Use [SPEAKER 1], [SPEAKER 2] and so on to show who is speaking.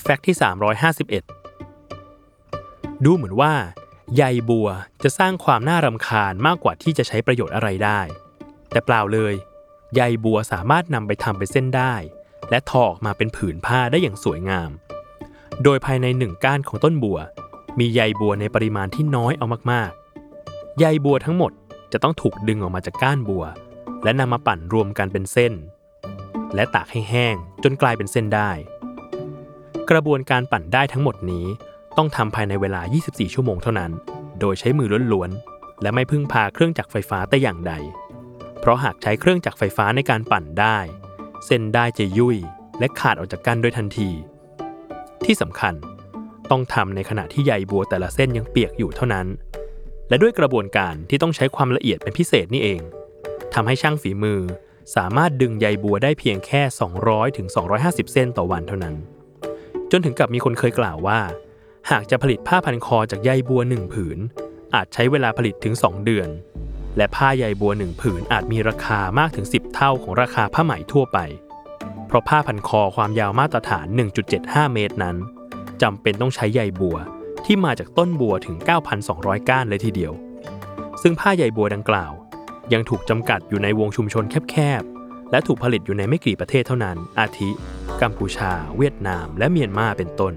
[SPEAKER 1] แฟกต์ที่ 351 ดูเหมือนว่าใยบัวจะสร้างความน่ารำคาญมากกว่าที่จะใช้ประโยชน์อะไรได้ แต่เปล่าเลยใยบัวสามารถนำไปทำเป็นเส้นได้ และทอออกมาเป็นผืนผ้าได้อย่างสวยงาม โดยภายในหนึ่งก้านของต้นบัว มีใยบัวในปริมาณที่น้อยเอามากๆ ใยบัวทั้งหมดจะต้องถูกดึงออกมาจากก้านบัว และนำมาปั่นรวมกันเป็นเส้น และตากให้แห้งจนกลายเป็นเส้นได้ กระบวนการปั่นได้ทั้งหมดนี้ ต้องทำภายในเวลา 24 ชั่วโมงเท่านั้น โดยใช้มือล้วนๆ และไม่พึ่งพาเครื่องจักรไฟฟ้าแต่อย่างใด เพราะหากใช้เครื่องจักรไฟฟ้าในการปั่นได้ เส้นได้จะยุ่ย และขาดออกจากกันโดยทันที ที่สำคัญต้องทำในขณะที่ใยบัวแต่ละเส้นยังเปียกอยู่เท่านั้น และด้วยกระบวนการที่ต้องใช้ความละเอียดเป็นพิเศษนี่เองทำให้ช่างฝีมือสามารถดึงใยบัวได้เพียงแค่ 200ถึง250 เส้นต่อวันเท่านั้น จนถึงกับมีคนเคยกล่าวว่า หากจะผลิตผ้าพันคอจากใยบัวหนึ่งผืน อาจใช้เวลาผลิตถึง 2 เดือน และผ้าใยบัวหนึ่งผืนอาจมีราคามากถึง 10 เท่าของราคาผ้าไหมทั่วไป เพราะผ้าพันคอความยาวมาตรฐาน 1.75 เมตรนั้นจำเป็นต้องใช้ใยบัวที่มาจากต้นบัวถึง 9,200 ก้านเลยทีเดียว ซึ่งผ้าใยบัวดังกล่าว ยังถูกจำกัดอยู่ในวงชุมชนแคบๆ และถูกผลิตอยู่ในไม่กี่ประเทศเท่านั้น อาทิ กัมพูชา เวียดนาม และเมียนมาเป็นต้น